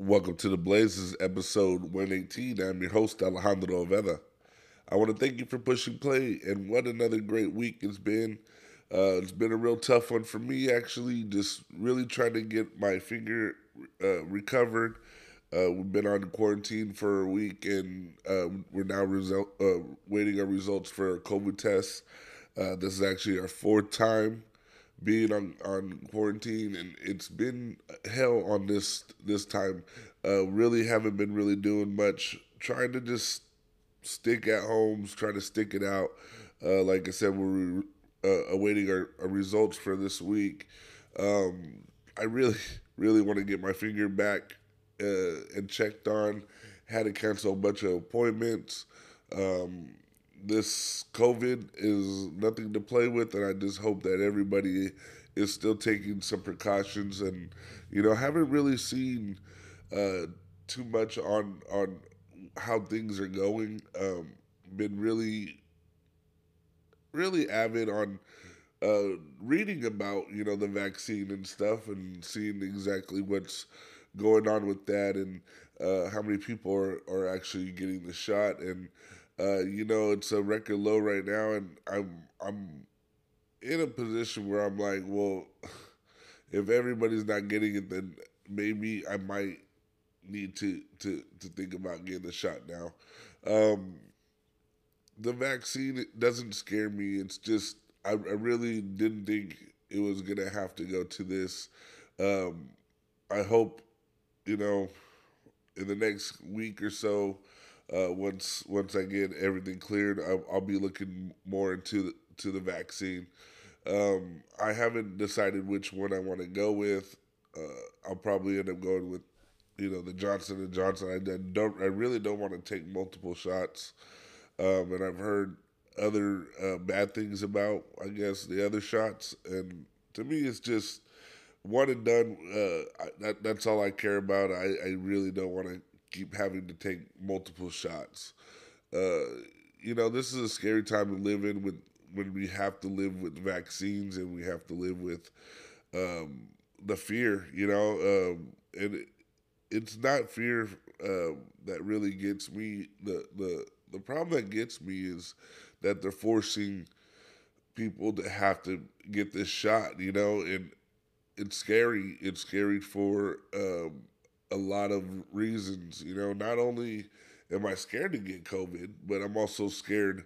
Welcome to the Blazers, episode 118. I'm your host, Alejandro Oveda. I want to thank you for pushing play, and what another great week it's been. Uh, it's been a real tough one for me, actually, just really trying to get my finger uh, recovered. Uh, we've been on quarantine for a week, and uh, we're now result, uh, waiting our results for our COVID tests. Uh, this is actually our fourth time being on, on quarantine and it's been hell on this this time. Uh, really haven't been really doing much. Trying to just stick at homes trying to stick it out. Uh, like i said we're uh, awaiting our, our, results for this week. Um, i really really want to get my finger back uh, and checked on. Had to cancel a bunch of appointments. Um, this COVID is nothing to play with, and I just hope that everybody is still taking some precautions. And you know, haven't really seen uh, too much on on how things are going. Um, been really, really avid on uh, reading about you know the vaccine and stuff, and seeing exactly what's going on with that, and uh, how many people are, are actually getting the shot and uh, you know, it's a record low right now, and I'm I'm in a position where I'm like, well, if everybody's not getting it, then maybe I might need to to to think about getting the shot now. Um, the vaccine doesn't scare me. It's just I, I really didn't think it was gonna have to go to this. Um, I hope you know in the next week or so uh, once once I get everything cleared, I'll, I'll be looking more into the, to the vaccine. Um, I haven't decided which one I want to go with. Uh, I'll probably end up going with, you know, the Johnson and Johnson. I don't. I really don't want to take multiple shots, um, and I've heard other uh, bad things about. I guess the other shots, and to me, it's just one and done. Uh, I, that, that's all I care about. I, I really don't want to keep having to take multiple shots. Uh, you know, this is a scary time to live in with when we have to live with vaccines and we have to live with um, the fear. You know, um, and it, it's not fear uh, that really gets me. The the the problem that gets me is that they're forcing people to have to get this shot. You know, and it's scary. It's scary for um, a lot of reasons. You know, not only am I scared to get COVID, but I'm also scared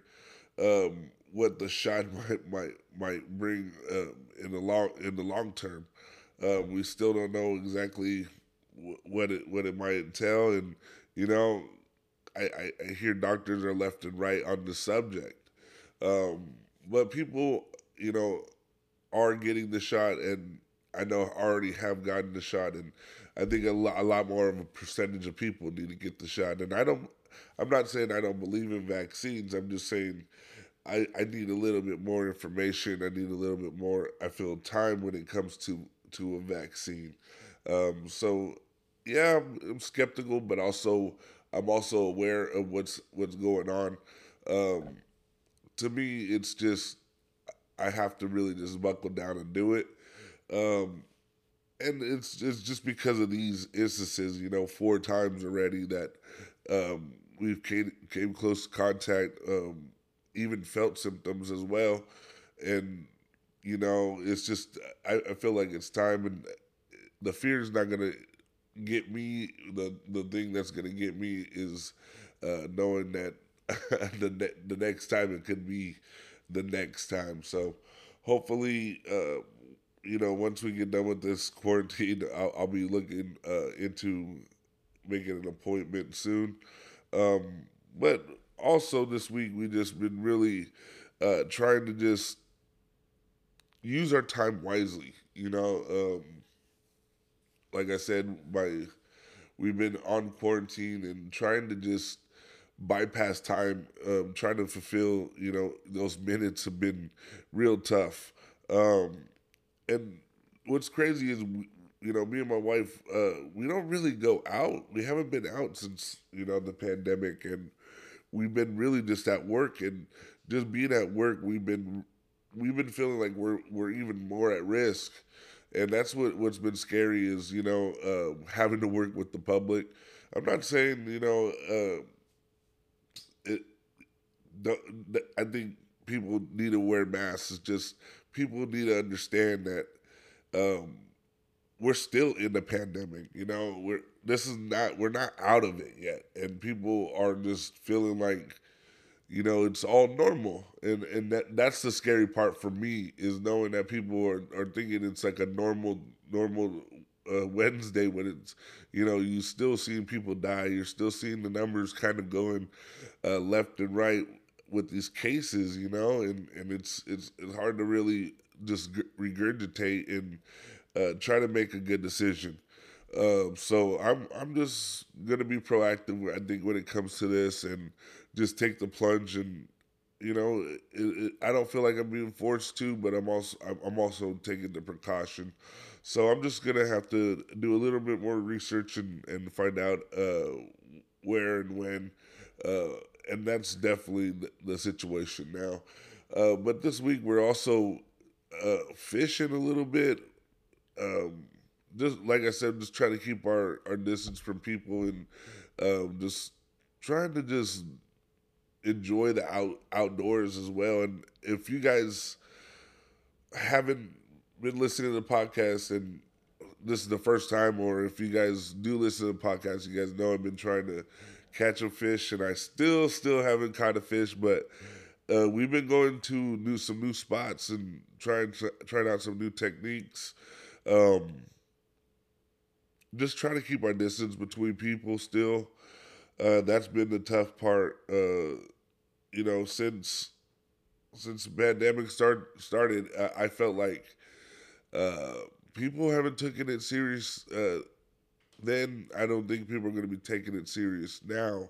um, what the shot might might might bring uh, in the long in the long term. Uh, we still don't know exactly what it what it might entail, and you know, I, I, I, hear doctors are left and right on the subject, um, but people, you know, are getting the shot, and I know already have gotten the shot, and I think a lot, a lot more of a percentage of people need to get the shot. And I don't, I'm not saying I don't believe in vaccines. I'm just saying I, I need a little bit more information. I need a little bit more. I feel time when it comes to to a vaccine. Um, so yeah, I'm, I'm, skeptical, but also I'm also aware of what's what's going on. Um, to me, it's just I have to really just buckle down and do it. Um, and it's it's just because of these instances, you know, four times already that um, we've came, came close contact, um, even felt symptoms as well, and you know, it's just I, I feel like it's time, and the fear is not gonna get me. The the thing that's gonna get me is uh, knowing that the ne- the next time it could be the next time. So hopefully. Uh, you know, once we get done with this quarantine, I'll, I'll be looking uh, into making an appointment soon. Um, but also this week, we just been really uh, trying to just use our time wisely. You know, um, like I said, my we've been on quarantine and trying to just bypass time, um, trying to fulfill. You know, those minutes have been real tough. Um, and what's crazy is you know me and my wife uh, we don't really go out we haven't been out since you know the pandemic and we've been really just at work and just being at work we've been we've been feeling like we're we're even more at risk and that's what what's been scary is you know uh, having to work with the public. I'm not saying you know uh, it. I think people need to wear masks. It's just people need to understand that um, we're still in the pandemic. You know, we're this is not we're not out of it yet, and people are just feeling like you know it's all normal. And and that that's the scary part for me is knowing that people are, are thinking it's like a normal normal uh, wednesday when it's you know you still seeing people die. You're still seeing the numbers kind of going uh, left and right with these cases you know and and it's it's it's hard to really just regurgitate and uh, try to make a good decision um, so I'm I'm just gonna be proactive. I think when it comes to this, and just take the plunge and you know it, it, I don't feel like I'm being forced to, but I'm also I'm also taking the precaution. So I'm just gonna have to do a little bit more research and and find out uh, where and when, uh, and that's definitely the, the situation now. Uh, but this week we're also uh, fishing a little bit. Um, just like I said, just trying to keep our, our distance from people and um, just trying to just enjoy the out outdoors as well. And if you guys haven't been listening to the podcast and this is the first time, or if you guys do listen to the podcast, you guys know I've been trying to catch a fish, and I still still haven't caught a fish, but. Uh, we've been going to new some new spots and trying trying out some new techniques. Um, just trying to keep our distance between people still. Uh, that's been the tough part. Uh, you know, since since the pandemic start started, I, I felt like uh, people haven't taken it serious. Then I don't think people are going to be taking it serious now,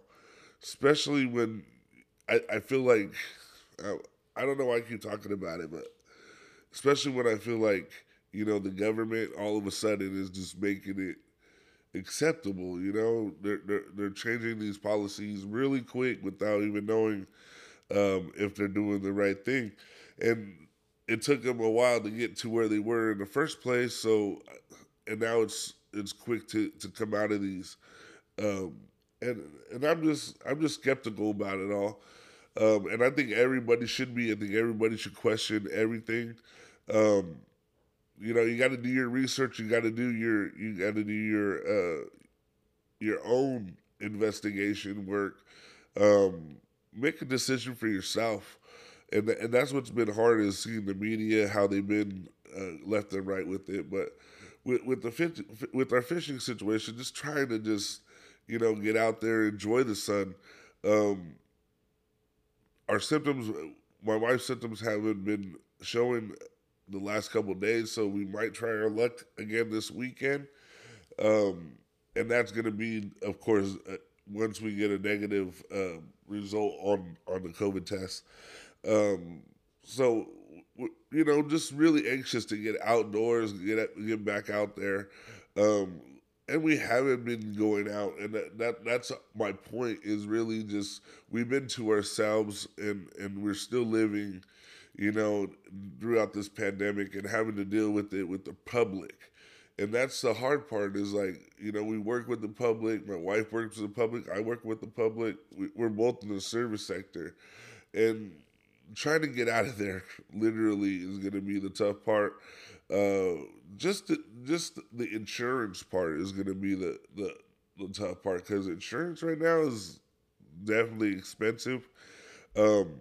especially when I, I feel like I, I don't know why I keep talking about it, but especially when I feel like you know the government all of a sudden is just making it acceptable. You know, they're they're, they're changing these policies really quick without even knowing um, if they're doing the right thing, and it took them a while to get to where they were in the first place. So, and now it's it's quick to to come out of these, um, and and I'm just I'm just skeptical about it all. Um, and I think everybody should be. I think everybody should question everything. Um, you know, you got to do your research. You got to do your you got to do your uh, your own investigation work. Um, make a decision for yourself, and and that's what's been hard is seeing the media how they've been uh, left and right with it. But with with the fish, with our fishing situation, just trying to just you know get out there, enjoy the sun. Um, our symptoms, my wife's symptoms haven't been showing the last couple days, so we might try our luck again this weekend. Um, and that's going to be, of course, uh, once we get a negative uh, result on on the COVID test. Um, so you know, just really anxious to get outdoors, get get back out there. Um, and we haven't been going out, and that, that that's my point. Is really just we've been to ourselves, and and we're still living you know, throughout this pandemic and having to deal with it with the public. And that's the hard part is like, you know, we work with the public. My wife works with the public. I work with the public. We, we're both in the service sector. And trying to get out of there literally is going to be the tough part. Uh, just the, just the insurance part is going to be the, the, the tough part because insurance right now is definitely expensive. Um,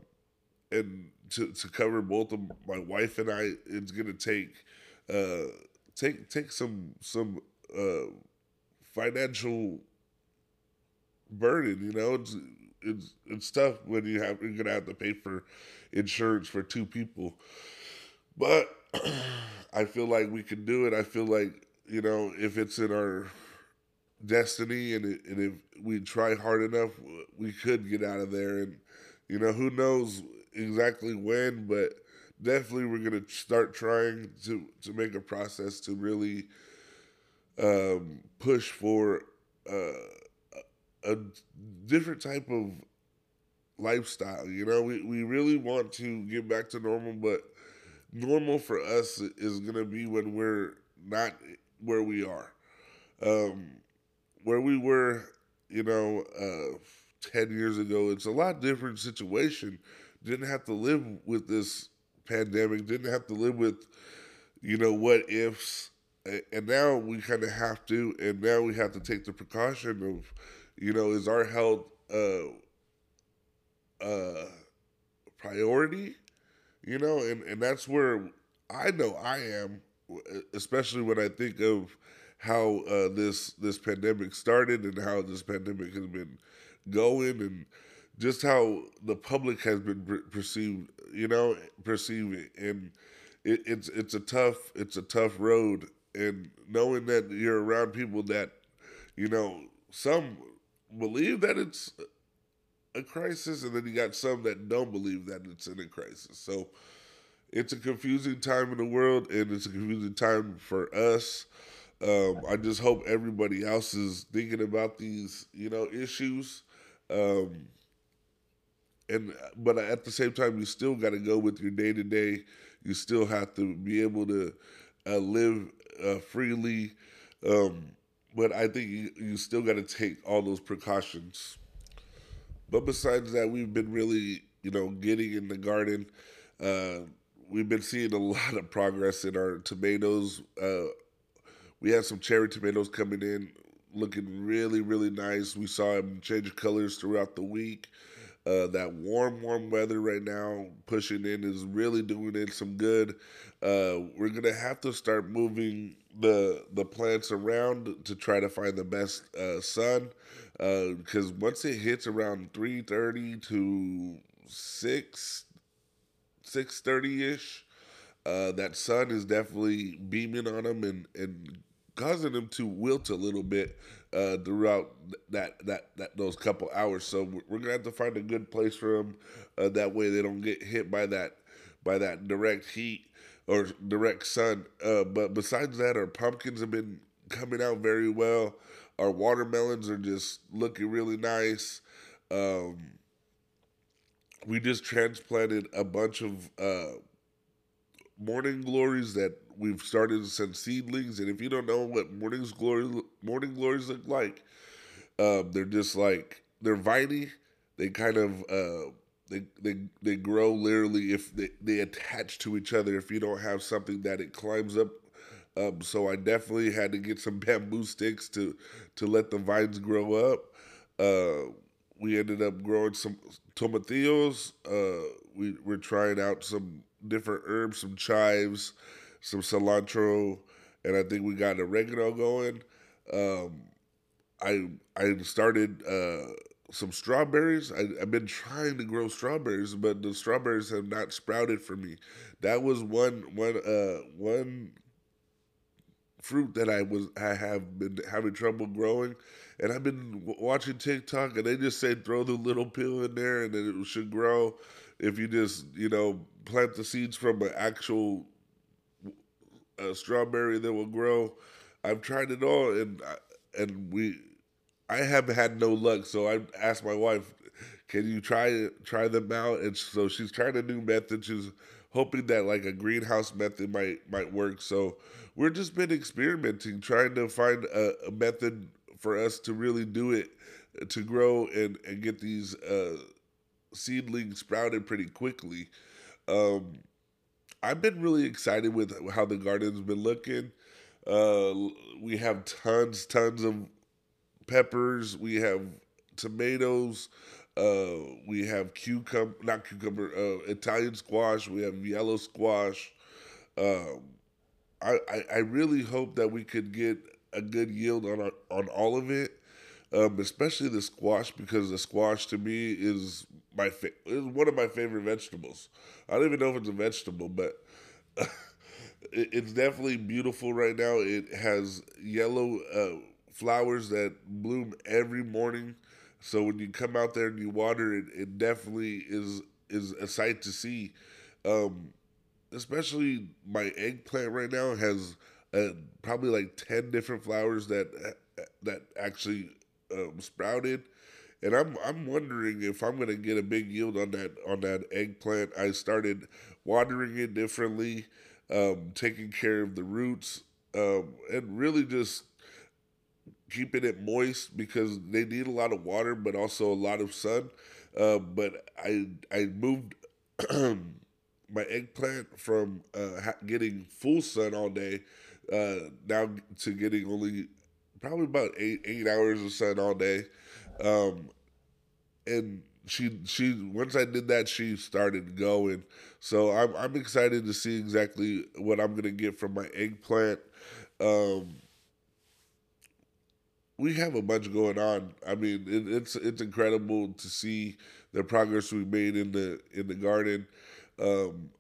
and to, to cover both of my wife and I, it's gonna take uh, take take some some uh, financial burden. You know, it's it's it's tough when you have you're gonna have to pay for insurance for two people, but I feel like we can do it. I feel like you know if it's in our destiny and, it, and if we try hard enough, we could get out of there. And you know, who knows exactly when, but definitely we're gonna start trying to to make a process to really um, push for uh, a, different type of lifestyle. You know, we we really want to get back to normal, but normal for us is gonna be when we're not where we are. Um, where we were, you know, uh, 10 years ago, it's a lot different situation. Didn't have to live with this pandemic, didn't have to live with, you know, what ifs. And now we kind of have to, and now we have to take the precaution of, you know, is our health uh, uh, priority? You know, and, and that's where I know I am, especially when I think of how uh, this this pandemic started and how this pandemic has been going and just how the public has been perceived, you know, perceiving, and it, it's it's a tough it's a tough road, and knowing that you're around people that, you know, some believe that it's a crisis, and then you got some that don't believe that it's in a crisis. So it's a confusing time in the world, and it's a confusing time for us. Um, I just hope everybody else is thinking about these, you know, issues. Um, and but at the same time, you still got to go with your day to day. You still have to be able to uh, live uh, freely. Um, but I think you, you still got to take all those precautions. But besides that, we've been really, you know, getting in the garden. Uh, we've been seeing a lot of progress in our tomatoes. Uh, we had some cherry tomatoes coming in, looking really, really nice. We saw them change colors throughout the week. Uh, that warm, warm weather right now pushing in is really doing it some good. Uh, we're gonna have to start moving the the plants around to try to find the best uh, sun, because uh, once it hits around three thirty to six six thirty ish, uh, that sun is definitely beaming on them and and causing them to wilt a little bit uh, throughout that, that that those couple hours. So we're gonna have to find a good place for them. Uh, that way they don't get hit by that by that direct heat or direct sun. Uh, but besides that, our pumpkins have been coming out very well. Our watermelons are just looking really nice. Um, we just transplanted a bunch of uh, morning glories that we've started to send seedlings. And if you don't know what morning's glory morning glories look like, um, they're just like they're viney. They kind of uh, they they they grow literally if they, they attach to each other. If you don't have something that it climbs up. Um, so I definitely had to get some bamboo sticks to to let the vines grow up. Uh, we ended up growing some tomatillos. Uh, we we're trying out some different herbs, some chives, some cilantro, and I think we got oregano going. Um, I I started uh, some strawberries. I, have been trying to grow strawberries, but the strawberries have not sprouted for me. That was one one uh, one fruit that I was I have been having trouble growing, and I've been watching TikTok, and they just say throw the little peel in there, and then it should grow. If you just you know plant the seeds from an actual uh, strawberry that will grow. I've tried it all, and and we, I have had no luck. So I asked my wife, "Can you try try them out?" And so she's trying a new method. She's hoping that like a greenhouse method might might work. So we're just been experimenting, trying to find a, a method for us to really do it, to grow and and get these uh, seedlings sprouted pretty quickly. Um, I've been really excited with how the garden's been looking. Uh, we have tons, tons of peppers. We have tomatoes. Uh, we have cucumber, not cucumber, uh, Italian squash. We have yellow squash. Um, I, I, I really hope that we could get a good yield on our, on all of it, um, especially the squash because the squash to me is my fa- is one of my favorite vegetables. I don't even know if it's a vegetable, but it's definitely beautiful right now. It has yellow uh, flowers that bloom every morning. So when you come out there and you water it, it definitely is is a sight to see. Um, especially my eggplant right now has uh, probably like ten different flowers that that actually um, sprouted and I'm I'm wondering if I'm gonna get a big yield on that on that eggplant. I started watering it differently, um, taking care of the roots um, and really just keeping it moist because they need a lot of water, but also a lot of sun. Uh, but I I moved my eggplant from uh, getting full sun all day uh, now to getting only probably about eight eight hours of sun all day, um, and she she once I did that she started going. So I'm I'm excited to see exactly what I'm gonna get from my eggplant. Um, we have a bunch going on. I mean, it, it's it's incredible to see the progress we made in the in the garden. Um,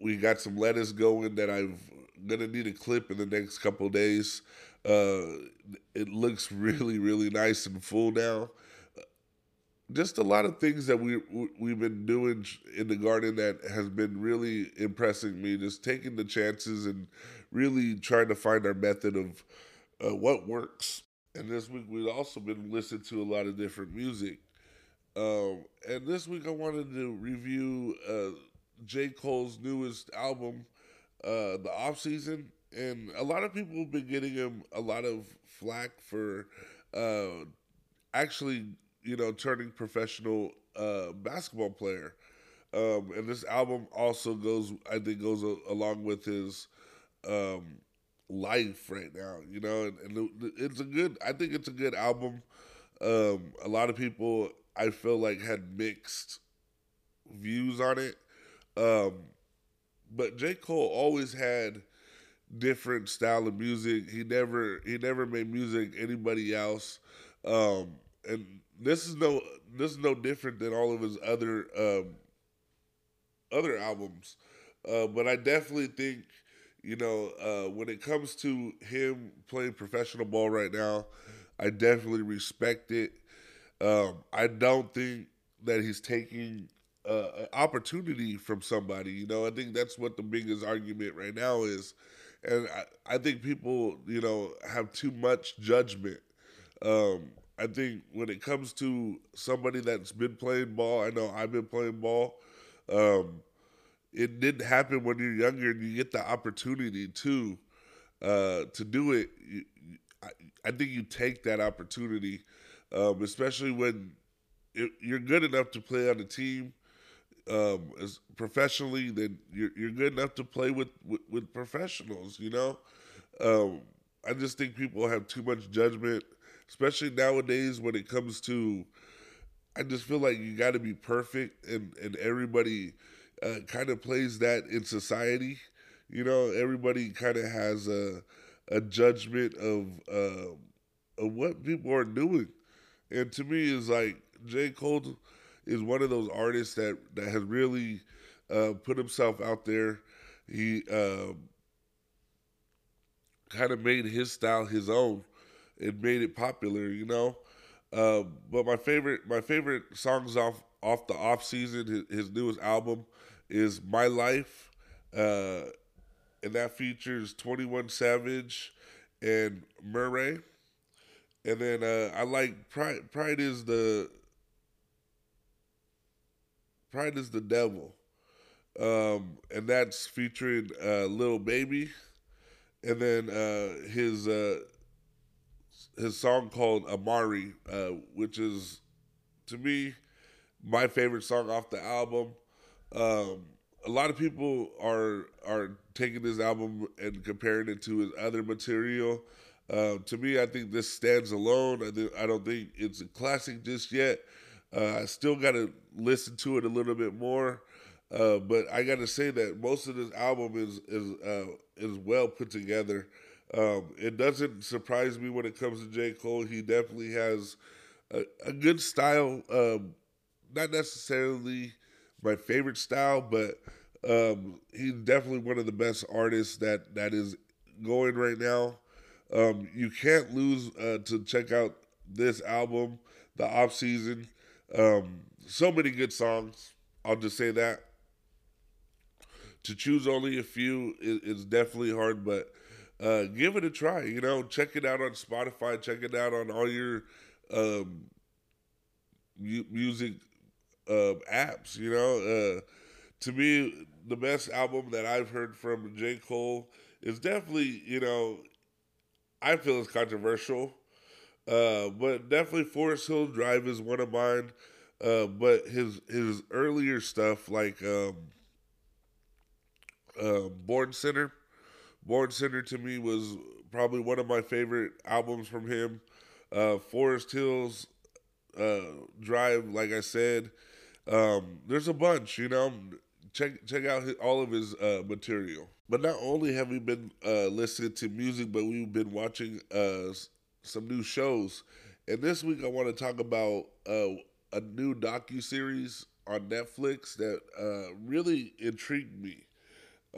we got some lettuce going that I'm gonna need a clip in the next couple days. Uh, it looks really really nice and full now. Just a lot of things that we we've been doing in the garden that has been really impressing me. Just taking the chances and really trying to find our method of uh, what works. And this week we've also been listening to a lot of different music. Um, and this week I wanted to review uh, J. Cole's newest album, uh, The Off Season. And a lot of people have been getting him a lot of flack for uh, actually, you know, turning professional uh, basketball player. Um, and this album also goes, I think, goes a, along with his um, life right now, you know, and, and, it's a good, I think it's a good album. Um, a lot of people, I feel like, had mixed views on it. Um, but J. Cole always had different style of music. He never he never made music anybody else. Um, and this is no this is no different than all of his other um, other albums. Uh, but I definitely think you know uh, when it comes to him playing professional ball right now, I definitely respect it. Um, I don't think that he's taking uh, an opportunity from somebody. You know, I think that's what the biggest argument right now is, and I, I think people, you know, have too much judgment. Um, I think when it comes to somebody that's been playing ball, I know I've been playing ball. Um, it didn't happen when you're younger and you get the opportunity to uh, to do it. I, I, think you take that opportunity, um, especially when it, you're good enough to play on a team um, as professionally, then you're, you're good enough to play with, with, with professionals, you know? Um, I just think people have too much judgment, especially nowadays when it comes to. I just feel like you got to be perfect, and, and everybody uh, kind of plays that in society. You know, everybody kind of has a, a judgment of, uh, of what people are doing. And to me, is like J. Cole is one of those artists that that has really uh, put himself out there. He uh, kind of made his style his own and made it popular, you know. Uh, but my favorite my favorite songs off off the off season, his, his newest album is My Life, uh, and that features Twenty One Savage and Morray. And then uh, I like Pride. Pride is the Pride is the Devil. Um, and that's featuring uh, Lil Baby. And then uh, his uh, his song called Amari, uh, which is to me my favorite song off the album. Um, a lot of people are are taking this album and comparing it to his other material. Uh, to me, I think this stands alone. I, th- I don't think it's a classic just yet. Uh, I still got to listen to it a little bit more, uh, but I got to say that most of this album is is uh, is well put together. Um, it doesn't surprise me when it comes to J. Cole. He definitely has a, a good style. Um, not necessarily my favorite style, but um, he's definitely one of the best artists that that is going right now. Um, you can't lose uh, to check out this album, the off season. Um, so many good songs. I'll just say that. To choose only a few is, is definitely hard, but uh, give it a try. You know, check it out on Spotify. Check it out on all your um, music uh, apps. You know, uh, to me, the best album that I've heard from J. Cole is definitely, you know, I feel is controversial. Uh, but definitely Forest Hill Drive is one of mine. Uh, but his his earlier stuff like um, uh, Born Sinner, Born Sinner to me was probably one of my favorite albums from him. Uh, Forest Hills uh, Drive, like I said, um, there's a bunch. You know, check check out his, all of his uh, material. But not only have we been uh, listening to music, but we've been watching uh, some new shows. And this week, I want to talk about uh, a new docu series on Netflix that uh, really intrigued me.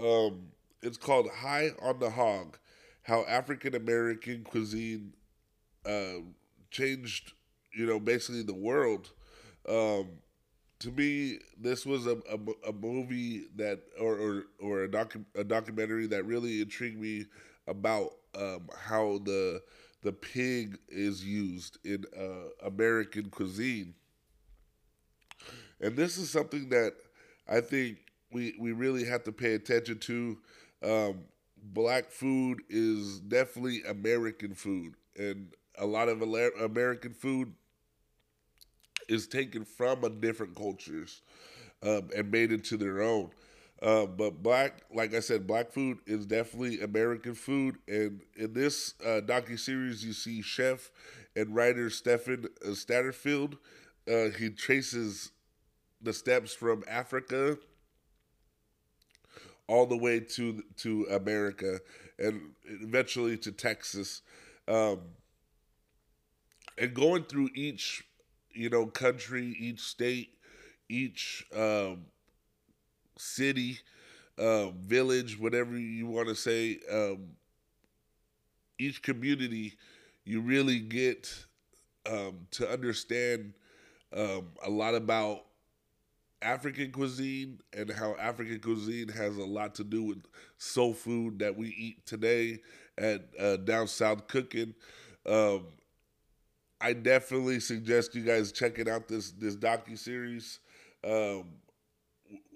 Um, it's called High on the Hog: How African American Cuisine uh, Changed, you know, basically the world. Um, to me, this was a, a, a movie that, or or, or a, docu- a documentary that really intrigued me about um, how the the pig is used in uh, American cuisine, and this is something that I think we we really have to pay attention to. Um, black food is definitely American food, and a lot of American food is taken from a different cultures um, and made into their own. Uh, but black, like I said, black food is definitely American food. And in this uh, docu series, you see chef and writer Stefan uh, Satterfield. Uh, he traces the steps from Africa all the way to to America and eventually to Texas. Um, and going through each you know, country, each state, each um, city, uh, village, whatever you want to say, um, each community, you really get um, to understand um, a lot about African cuisine and how African cuisine has a lot to do with soul food that we eat today at uh, down south cooking. Um, I definitely suggest you guys checking out this this docu series. Um,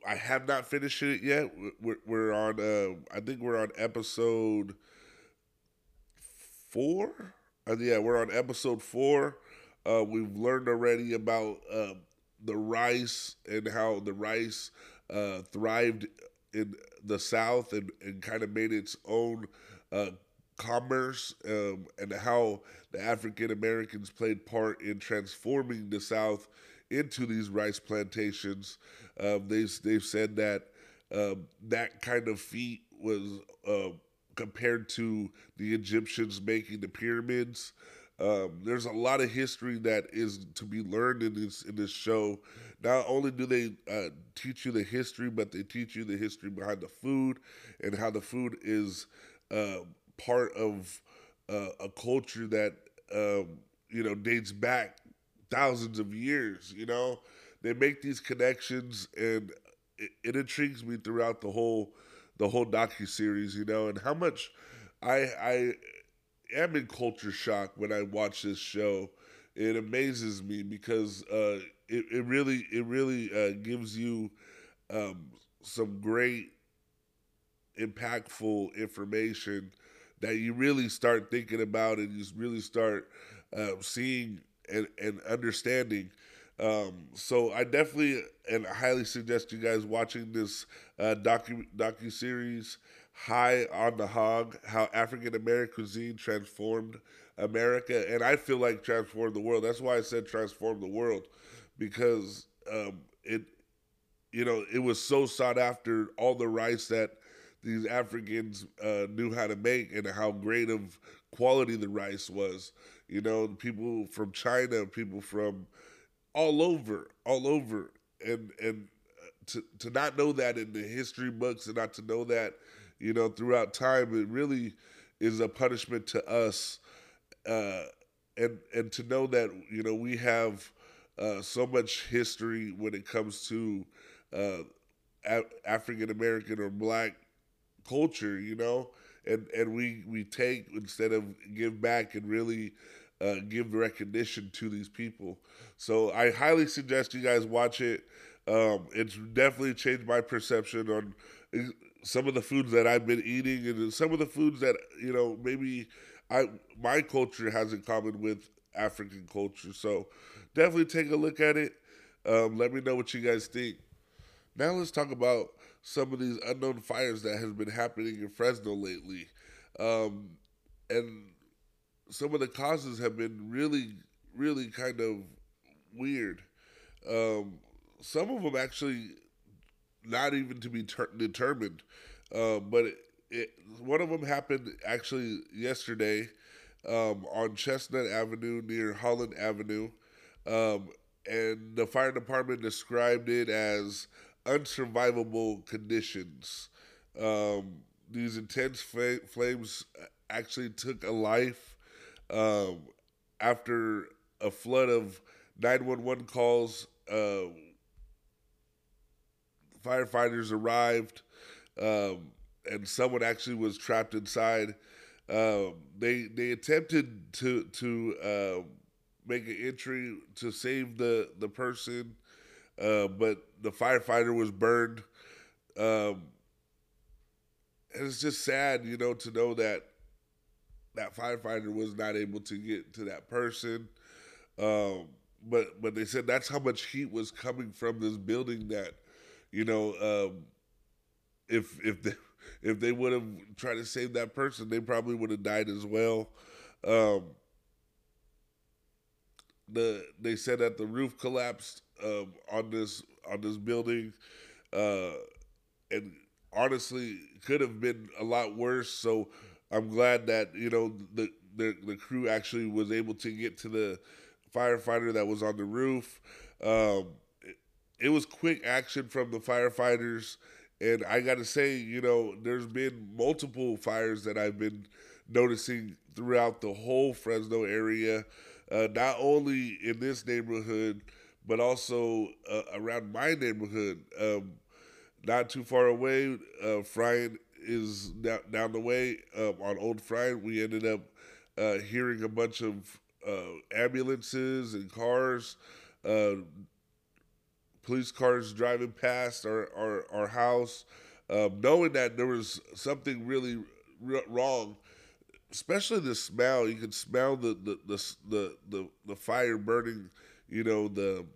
I have not finished it yet. We're, we're on. Uh, I think we're on episode four. Uh, yeah, we're on episode four. Uh, we've learned already about uh, the rice and how the rice uh, thrived in the South and, and kind of made its own uh, commerce um, and how the African Americans played part in transforming the South into these rice plantations. Um, they, they've said that um, that kind of feat was uh, compared to the Egyptians making the pyramids. Um, there's a lot of history that is to be learned in this in this show. Not only do they uh, teach you the history, but they teach you the history behind the food and how the food is uh, part of uh, a culture that um, you know dates back thousands of years. You know, they make these connections, and it, it intrigues me throughout the whole the whole docu series. You know, and how much I I am in culture shock when I watch this show. It amazes me because uh, it it really it really uh, gives you um, some great impactful information that you really start thinking about and you really start uh, seeing and, and understanding. Um, so I definitely and highly suggest you guys watching this uh, docu docu series, High on the Hog: How African American Cuisine Transformed America, and I feel like transformed the world. That's why I said transform the world, because um, it, you know, it was so sought after. All the rice that these Africans uh, knew how to make and how great of quality the rice was. You know, people from China, people from all over, all over, and and uh, to to not know that in the history books and not to know that, you know, throughout time, it really is a punishment to us. Uh, and and to know that you know we have uh, so much history when it comes to uh, African American or Black culture, you know, and and we we take instead of give back and really uh, give recognition to these people. So I highly suggest you guys watch it. Um, it's definitely changed my perception on some of the foods that I've been eating and some of the foods that you know maybe I my culture has in common with African culture. So definitely take a look at it. Um, let me know what you guys think. Now let's talk about some of these unknown fires that has been happening in Fresno lately, um, and some of the causes have been really, really kind of weird. Um, some of them actually not even to be ter- determined, uh, but it, it, one of them happened actually yesterday um, on Chestnut Avenue near Holland Avenue, um, and the fire department described it as unsurvivable conditions. Um, these intense fl- flames actually took a life um, after a flood of 911 calls. Uh, firefighters arrived, um, and someone actually was trapped inside. Um, they they attempted to to uh, make an entry to save the the person, uh, but the firefighter was burned. Um, and it's just sad, you know, to know that that firefighter was not able to get to that person. Um, but but they said that's how much heat was coming from this building that you know, um, if if they if they would have tried to save that person, they probably would have died as well. Um, the they said that the roof collapsed um, on this on this building, uh, and honestly, could have been a lot worse. So I'm glad that you know the the, the crew actually was able to get to the firefighter that was on the roof. Um, it was quick action from the firefighters. And I got to say, you know, there's been multiple fires that I've been noticing throughout the whole Fresno area, uh, not only in this neighborhood, but also uh, around my neighborhood. Um, not too far away, uh, is down, down the way um, on Old Friant. We ended up uh, hearing a bunch of uh, ambulances and cars uh, police cars driving past our our, our house, um, knowing that there was something really r- wrong. Especially the smell, you can smell the the, the the the the fire burning, you know the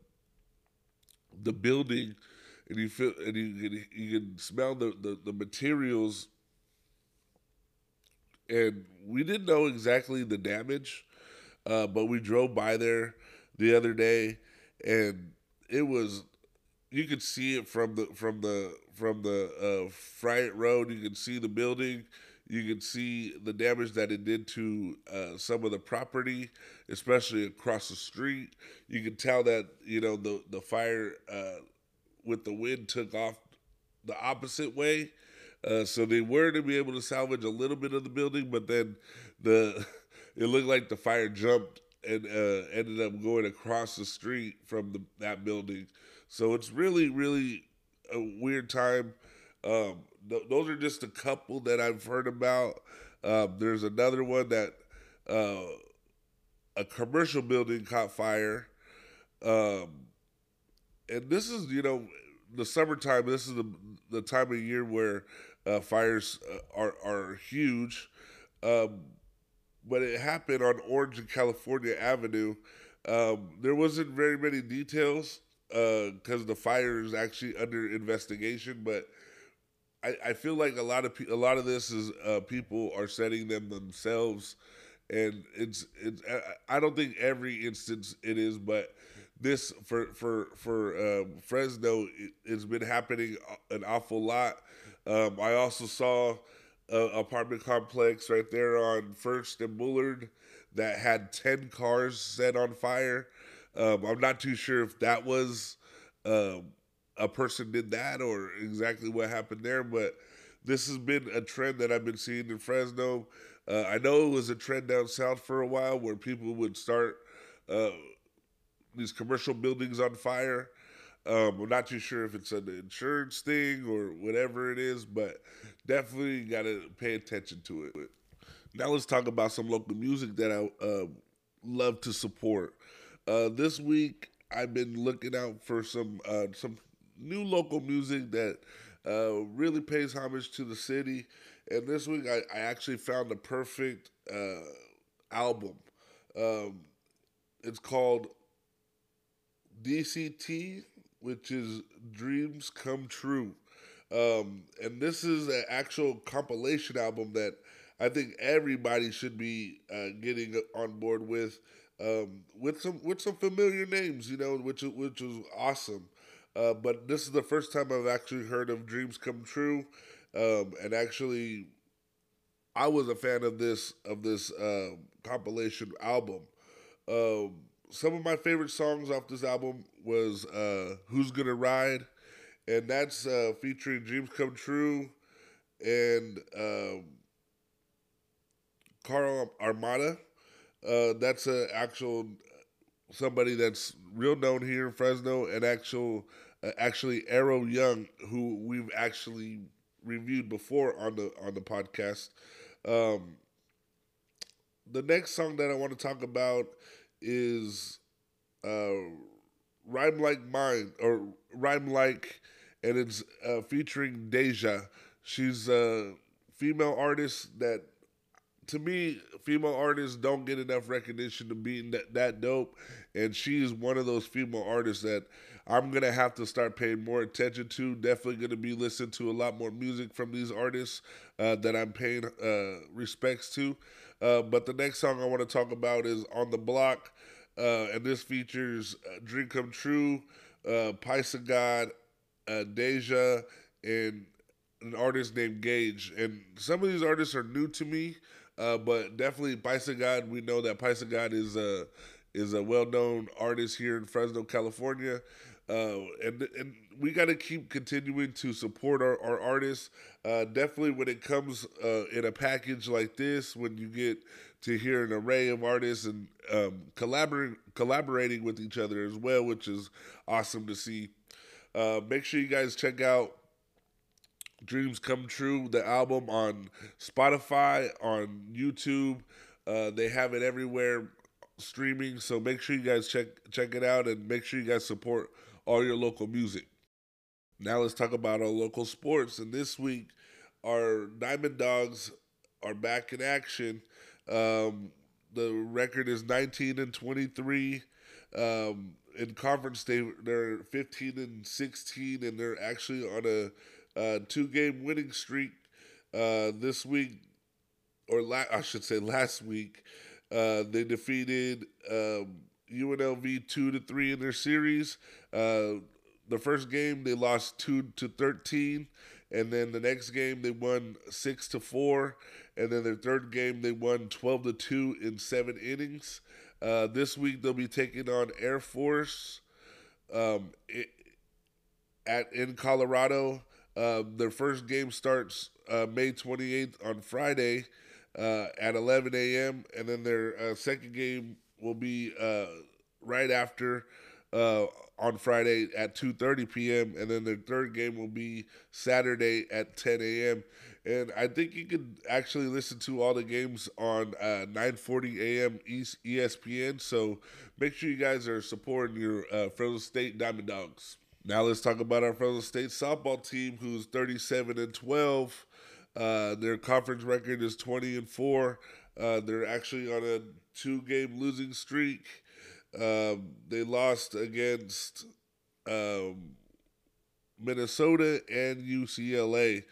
the building, and you feel and you can, you can smell the, the, the materials. And we didn't know exactly the damage, uh, but we drove by there the other day, and it was you could see it from the from the from the uh, Friant Road. You can see the building. You can see the damage that it did to uh, some of the property, especially across the street. You can tell that you know the the fire uh, with the wind took off the opposite way. Uh, so they were to be able to salvage a little bit of the building, but then the it looked like the fire jumped and uh, ended up going across the street from the, that building. So it's really, really a weird time. Um, th- those are just a couple that I've heard about. Um, there's another one that uh, a commercial building caught fire. Um, and this is, you know, the summertime. This is the the time of year where uh, fires uh, are are huge. Um, but it happened on Orange and California Avenue. Um, there wasn't very many details because uh, the fire is actually under investigation. But I, I feel like a lot of pe- a lot of this is uh, people are setting them themselves, and it's it's. I don't think every instance it is, but this for for for um, Fresno, it, has been happening an awful lot. Um, I also saw an apartment complex right there on First and Bullard that had ten cars set on fire. Um, I'm not too sure if that was um, a person did that or exactly what happened there, but this has been a trend that I've been seeing in Fresno. Uh, I know it was a trend down south for a while where people would start uh, these commercial buildings on fire. Um, I'm not too sure if it's an insurance thing or whatever it is, but definitely got to pay attention to it. Now let's talk about some local music that I uh, love to support. Uh, this week, I've been looking out for some uh, some new local music that Uh, really pays homage to the city. And this week, I, I actually found the perfect uh, album. Um, it's called DCT, which is Dreams Come True. Um, and this is an actual compilation album that I think everybody should be uh, getting on board with, um, with some with some familiar names, you know, which which was awesome. Uh, but this is the first time I've actually heard of Dreams Come True, um, and actually, I was a fan of this of this uh, compilation album. Um, some of my favorite songs off this album was uh, "Who's Gonna Ride," and that's uh, featuring Dreams Come True and um, Carl Armada. Uh, that's an actual somebody that's real known here in Fresno, and actual uh, actually Arrow Young, who we've actually reviewed before on the on the podcast. Um, the next song that I want to talk about is uh, "Rhyme Like Mine" or "Rhyme Like," and it's uh, featuring Deja. She's a female artist that to me, female artists don't get enough recognition to being that, that dope. And she is one of those female artists that I'm going to have to start paying more attention to. Definitely going to be listening to a lot more music from these artists uh, that I'm paying uh, respects to. Uh, but the next song I want to talk about is On the Block. Uh, and this features uh, Dream Come True, uh, God, uh, Deja, and an artist named Gage. And some of these artists are new to me. Uh, but definitely Paisa God, we know that Paisa God is a is a well known artist here in Fresno, California. Uh, and and we got to keep continuing to support our, our artists. Uh, definitely when it comes uh, in a package like this, when you get to hear an array of artists and um, collaborating collaborating with each other as well, which is awesome to see. Uh, make sure you guys check out Dreams Come True, the album on Spotify, on YouTube. Uh, they have it everywhere streaming, so make sure you guys check check it out and make sure you guys support all your local music. Now let's talk about our local sports. And this week, our Diamond Dogs are back in action. Um, the record is 19 and 23. Um, in conference, they they're 15 and 16, and they're actually on a uh, two game winning streak uh, this week, or la- I should say last week. Uh, they defeated um, UNLV two to three in their series. Uh, the first game they lost two to thirteen, and then the next game they won six to four, and then their third game they won twelve to two in seven innings. Uh, this week they'll be taking on Air Force um, it, at in Colorado. Uh, their first game starts uh, May 28th on Friday uh, at 11 a.m. and then their uh, second game will be uh, right after uh, on Friday at 2:30 p.m. and then their third game will be Saturday at 10 a.m. And I think you could actually listen to all the games on 9:40 a.m. East ESPN. So make sure you guys are supporting your Fresno State Diamond Dogs. Now let's talk about our Fresno State softball team, who's 37 and 12. Uh, their conference record is 20 and four. Uh, they're actually on a two-game losing streak. Um, they lost against um, Minnesota and UCLA,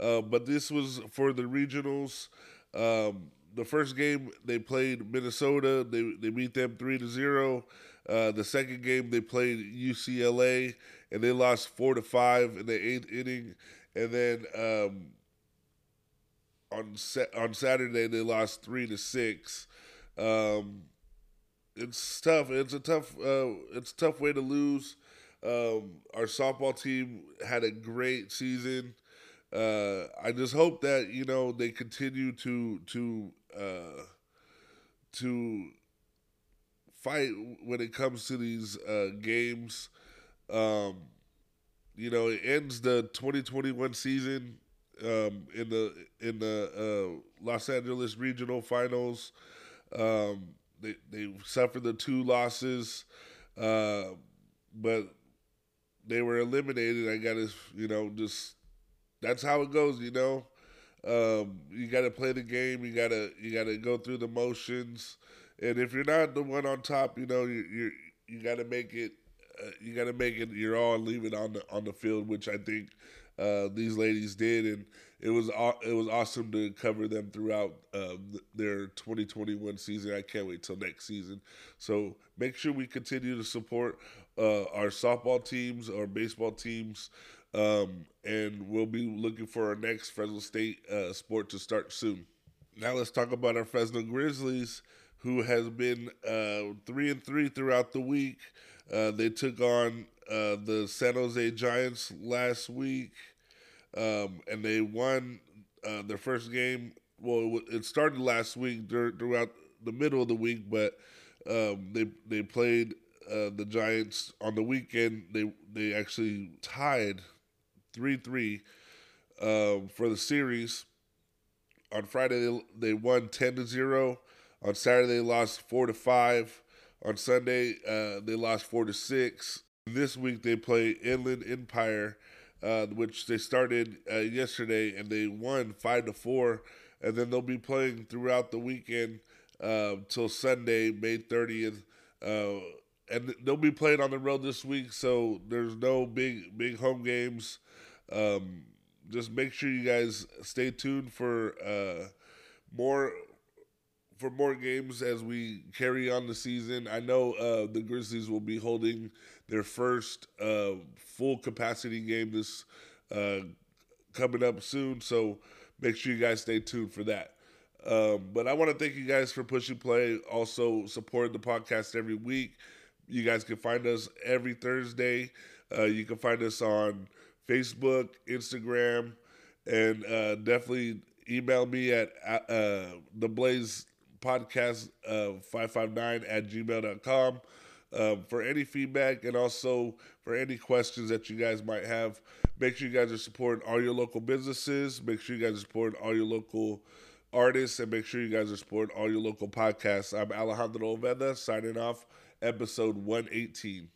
uh, but this was for the regionals. Um, the first game they played Minnesota, they they beat them three to zero. Uh, the second game they played UCLA and they lost four to five in the eighth inning, and then um, on on Saturday they lost three to six. Um, it's tough. It's a tough. Uh, it's a tough way to lose. Um, our softball team had a great season. Uh, I just hope that you know they continue to to uh, to fight when it comes to these uh, games. Um, you know, it ends the 2021 season um, in the in the uh, Los Angeles Regional Finals. Um, they they suffered the two losses, uh, but they were eliminated. I got to you know just that's how it goes, you know. Um, you got to play the game. You gotta you gotta go through the motions. And if you're not the one on top, you know you you you got to make it. Uh, you got to make it your all it on the on the field, which I think uh, these ladies did, and it was it was awesome to cover them throughout uh, their 2021 season. I can't wait till next season. So make sure we continue to support uh, our softball teams, our baseball teams, um, and we'll be looking for our next Fresno State uh, sport to start soon. Now let's talk about our Fresno Grizzlies, who has been uh, three and three throughout the week. Uh, they took on uh, the San Jose Giants last week, um, and they won uh, their first game. Well, it started last week throughout the middle of the week, but um, they they played uh, the Giants on the weekend. They they actually tied three three um, for the series. On Friday they, they won ten to zero. On Saturday they lost four to five. On Sunday uh, they lost four to six. This week they play Inland Empire, uh, which they started uh, yesterday and they won five to four. And then they'll be playing throughout the weekend until um, Sunday, May thirtieth uh, and they'll be playing on the road this week, so there's no big big home games. Um, just make sure you guys stay tuned for uh, more for more games as we carry on the season. I know uh, the Grizzlies will be holding their first uh, full capacity game this uh, coming up soon, so make sure you guys stay tuned for that. Um, but I want to thank you guys for pushing play, also supporting the podcast every week. You guys can find us every Thursday. Uh, you can find us on Facebook, Instagram, and uh, definitely email me at uh, the Blaze Podcast uh, 559 at gmail.com um, for any feedback and also for any questions that you guys might have. Make sure you guys are supporting all your local businesses. Make sure you guys are supporting all your local artists and make sure you guys are supporting all your local podcasts. I'm Alejandro Oveda signing off episode 118.